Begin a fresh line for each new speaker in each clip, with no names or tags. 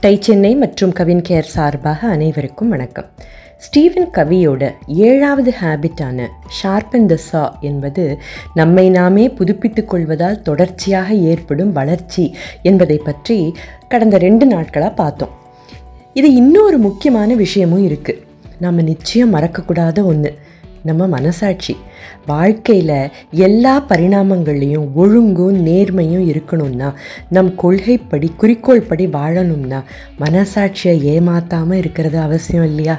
Tie Chennai மற்றும் Kavin care சார்பாக அனைவருக்கும் வணக்கம். ஸ்டீவன் கவியோட ஏழாவது ஹேபிட்டான ஷார்பன் த சா என்பது நம்மை நாமே புதுப்பித்துக் கொள்வதால் தொடர்ச்சியாக ஏற்படும் வளர்ச்சி என்பதை பற்றி கடந்த ரெண்டு நாட்களாக பார்த்தோம். இது இன்னொரு முக்கியமான விஷயமும் இருக்குது நம்ம நிச்சயம் மறக்கக்கூடாத ஒன்று நம்ம மனசாட்சி. வாழ்க்கையில் எல்லா பரிணாமங்கள்லேயும் ஒழுங்கும் நேர்மையும் இருக்கணும்னா நம் கொள்கைப்படி குறிக்கோள் படி வாழணும்னா மனசாட்சியை ஏமாத்தாமல் இருக்கிறது அவசியம் இல்லையா?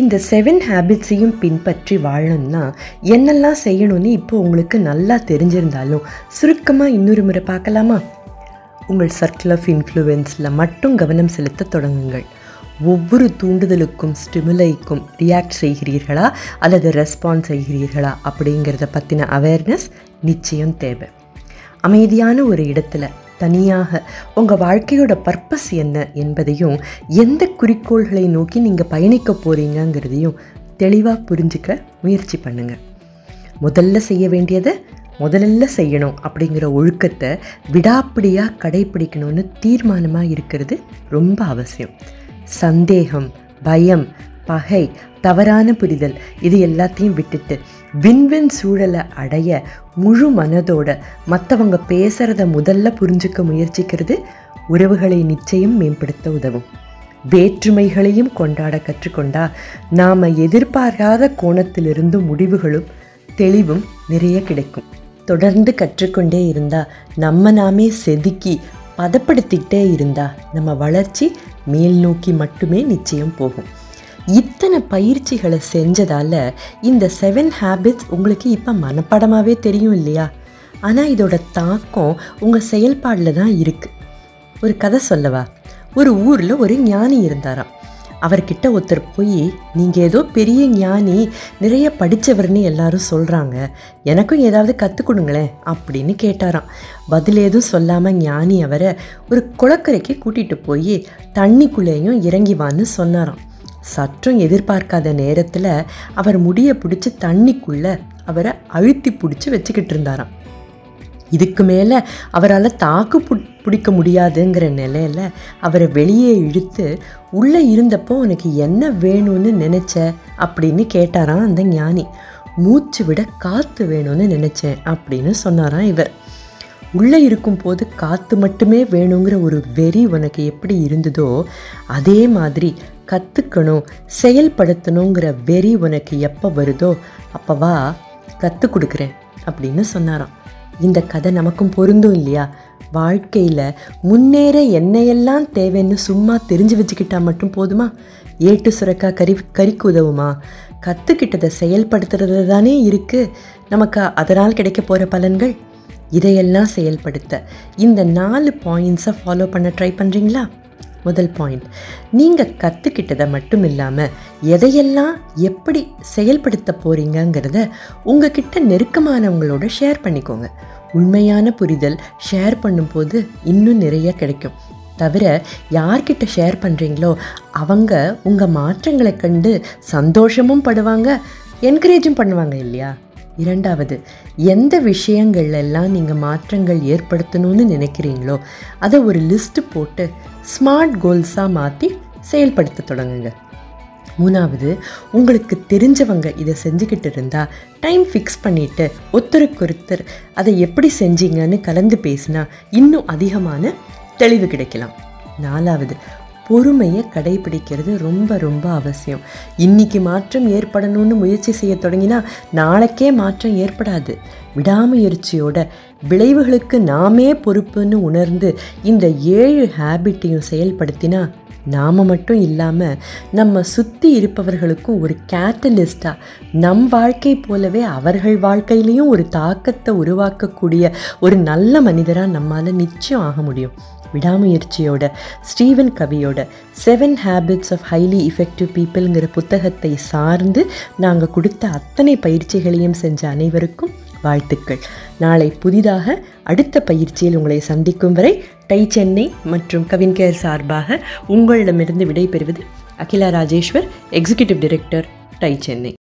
இந்த செவன் ஹேபிட்ஸையும் பின்பற்றி வாழணும்னா என்னெல்லாம் செய்யணும்னு இப்போ உங்களுக்கு நல்லா தெரிஞ்சிருந்தாலும் சுருக்கமாக இன்னொரு முறை பார்க்கலாமா? உங்கள் சர்க்கிள் ஆஃப் இன்ஃப்ளூயன்ஸில் மட்டும் கவனம் செலுத்த தொடங்குங்கள். ஒவ்வொரு தூண்டுதலுக்கும் ஸ்டிமுலைக்கும் ரியாக்ட் செய்கிறீர்களா? அல்லது ரெஸ்பான்ஸ் செய்கிறீர்களா? அப்படிங்கிறத பற்றின அவேர்னஸ் நிச்சயம் தேவை. அமைதியான ஒரு இடத்துல தனியாக உங்கள் வாழ்க்கையோட பர்பஸ் என்ன என்பதையும் எந்த குறிக்கோள்களை நோக்கி நீங்கள் பயணிக்க போகிறீங்கங்கிறதையும் தெளிவாக புரிஞ்சுக்க முயற்சி பண்ணுங்கள் முதல்ல செய்ய வேண்டியதை முதல்ல செய்யணும் அப்படிங்கிற ஒழுக்கத்தை விடாப்பிடியாக கடைப்பிடிக்கணும்னு தீர்மானமாக இருக்கிறது ரொம்ப அவசியம். சந்தேகம் பயம் பகை தவறான புரிதல் இது எல்லாத்தையும் விட்டுட்டு விண்வெண் சூழலை அடைய முழு மனதோட மற்றவங்க பேசுகிறத முதல்ல புரிஞ்சுக்க முயற்சிக்கிறது உறவுகளை நிச்சயம் மேம்படுத்த உதவும். வேற்றுமைகளையும் கொண்டாட கற்றுக்கொண்டா நாம் எதிர்பாராத கோணத்திலிருந்து முடிவுகளும் தெளிவும் நிறைய கிடைக்கும். தொடர்ந்து கற்றுக்கொண்டே இருந்தால் நம்ம நாமே செதுக்கி பதப்படுத்திக்கிட்டே இருந்தால் நம்ம வளர்ச்சி மேல் நோக்கி மட்டுமே நிச்சயம் போகும். இத்தனை பயிற்சிகளை செஞ்சதால் இந்த செவன் ஹேபிட்ஸ் உங்களுக்கு இப்போ மனப்படமாகவே தெரியும் இல்லையா? ஆனால் இதோட தாக்கம் உங்கள் செயல்பாடில் தான் இருக்குது ஒரு கதை சொல்லவா? ஒரு ஊரில் ஒரு ஞானி இருந்தாராம். அவர்கிட்ட ஒருத்தர் போய் நீங்கள் ஏதோ பெரிய ஞானி நிறைய படித்தவர்னு எல்லாரும் சொல்கிறாங்க எனக்கும் ஏதாவது கற்றுக் கொடுங்களேன் அப்படின்னு கேட்டாராம். பதில் எதுவும் சொல்லாமல் ஞானி அவரை ஒரு குளக்கரைக்கு கூட்டிகிட்டு போய் தண்ணிக்குள்ளேயும் இறங்கிவான்னு சொன்னாராம். சற்றும் எதிர்பார்க்காத நேரத்தில் அவர் முடியை பிடிச்சி தண்ணிக்குள்ளே அவரை அழுத்தி பிடிச்சி வச்சுக்கிட்டு இருந்தாராம். இதுக்கு மேலே அவரால் தாக்கு பிடிக்க முடியாதுங்கிற நிலையில் அவரை வெளியே இழுத்து உள்ளே இருந்தப்போ உனக்கு என்ன வேணும்னு நினச்ச அப்படின்னு கேட்டாராம் அந்த ஞானி. மூச்சு விட காற்று வேணும்னு நினச்சேன் அப்படின்னு சொன்னாராம் இவர். உள்ளே இருக்கும்போது காற்று மட்டுமே வேணுங்கிற ஒரு வெறி உனக்கு எப்படி இருந்ததோ அதே மாதிரி கற்றுக்கணும் செயல்படுத்தணுங்கிற வெறி உனக்கு எப்போ வருதோ அப்போவா கற்றுக் கொடுக்குறேன் அப்படின்னு சொன்னாராம். இந்த கதை நமக்கும் பொருந்தும் இல்லையா? வாழ்க்கையில் முன்னேற என்னையெல்லாம் தேவைன்னு சும்மா தெரிஞ்சு வச்சுக்கிட்டா மட்டும் போதுமா? ஏட்டு சுரக்கா கறி கறிக்கு உதவுமா? கற்றுக்கிட்டதை செயல்படுத்துறது தானே இருக்குது நமக்கு அதனால் கிடைக்க போகிற பலன்கள். இதையெல்லாம் செயல்படுத்த இந்த நாலு பாயிண்ட்ஸை ஃபாலோ பண்ண ட்ரை பண்ணுறீங்களா முதல் பாயிண்ட் நீங்கள் கற்றுக்கிட்டதை மட்டும் இல்லாமல் எதையெல்லாம் எப்படி செயல்படுத்த போகிறீங்கங்கிறத உங்ககிட்ட நெருக்கமானவங்களோட ஷேர் பண்ணிக்கோங்க. உண்மையான புரிதல் ஷேர் பண்ணும்போது இன்னும் நிறைய கிடைக்கும். தவிர யார்கிட்ட ஷேர் பண்ணுறீங்களோ அவங்க உங்கள் மாற்றங்களை கண்டு சந்தோஷமும் படுவாங்க என்கரேஜும் பண்ணுவாங்க இல்லையா? இரண்டாவது எந்த விஷயங்கள்லாம் நீங்கள் மாற்றங்கள் ஏற்படுத்தணும்னு நினைக்கிறீங்களோ அதை ஒரு லிஸ்ட்டு போட்டு ஸ்மார்ட் கோல்ஸாக மாற்றி செயல்படுத்த தொடங்குங்க. மூணாவது உங்களுக்கு தெரிஞ்சவங்க இதை செஞ்சுக்கிட்டு இருந்தால் டைம் ஃபிக்ஸ் பண்ணிவிட்டு ஒருத்தருக்கொருத்தர் அதை எப்படி செஞ்சீங்கன்னு கலந்து பேசினா இன்னும் அதிகமான தெளிவு கிடைக்கலாம். நாலாவது பொறுமையை கடைபிடிக்கிறது ரொம்ப ரொம்ப அவசியம். இன்னைக்கு மாற்றம் ஏற்படணும்னு முயற்சி செய்ய தொடங்கினா நாளைக்கே மாற்றம் ஏற்படாது. விடாமுயற்சியோட விளைவுகளுக்கு நாமே பொறுப்புன்னு உணர்ந்து இந்த ஏழு ஹேபிட்டையும் செயல்படுத்தினா நாம் மட்டும் இல்லாமல் நம்ம சுற்றி இருப்பவர்களுக்கும் ஒரு கேட்டலிஸ்டாக நம் வாழ்க்கை போலவே அவர்கள் வாழ்க்கையிலையும் ஒரு தாக்கத்தை உருவாக்கக்கூடிய ஒரு நல்ல மனிதராக நம்மால் நிச்சயம் ஆக முடியும். விடாமுயற்சியோட Steven கவியோட seven habits of highly effective பீப்புளுங்கிற புத்தகத்தை சார்ந்து நாங்கள் கொடுத்த அத்தனை பயிற்சிகளையும் செஞ்ச அனைவருக்கும் வாழ்த்துக்கள். நாளை புதிதாக அடுத்த பயிற்சியில் உங்களை சந்திக்கும் வரை டை சென்னை மற்றும் கவின்கேர் சார்பாக உங்களிடமிருந்து விடைபெறுவது Akila Rajeswar executive director TiE Chennai.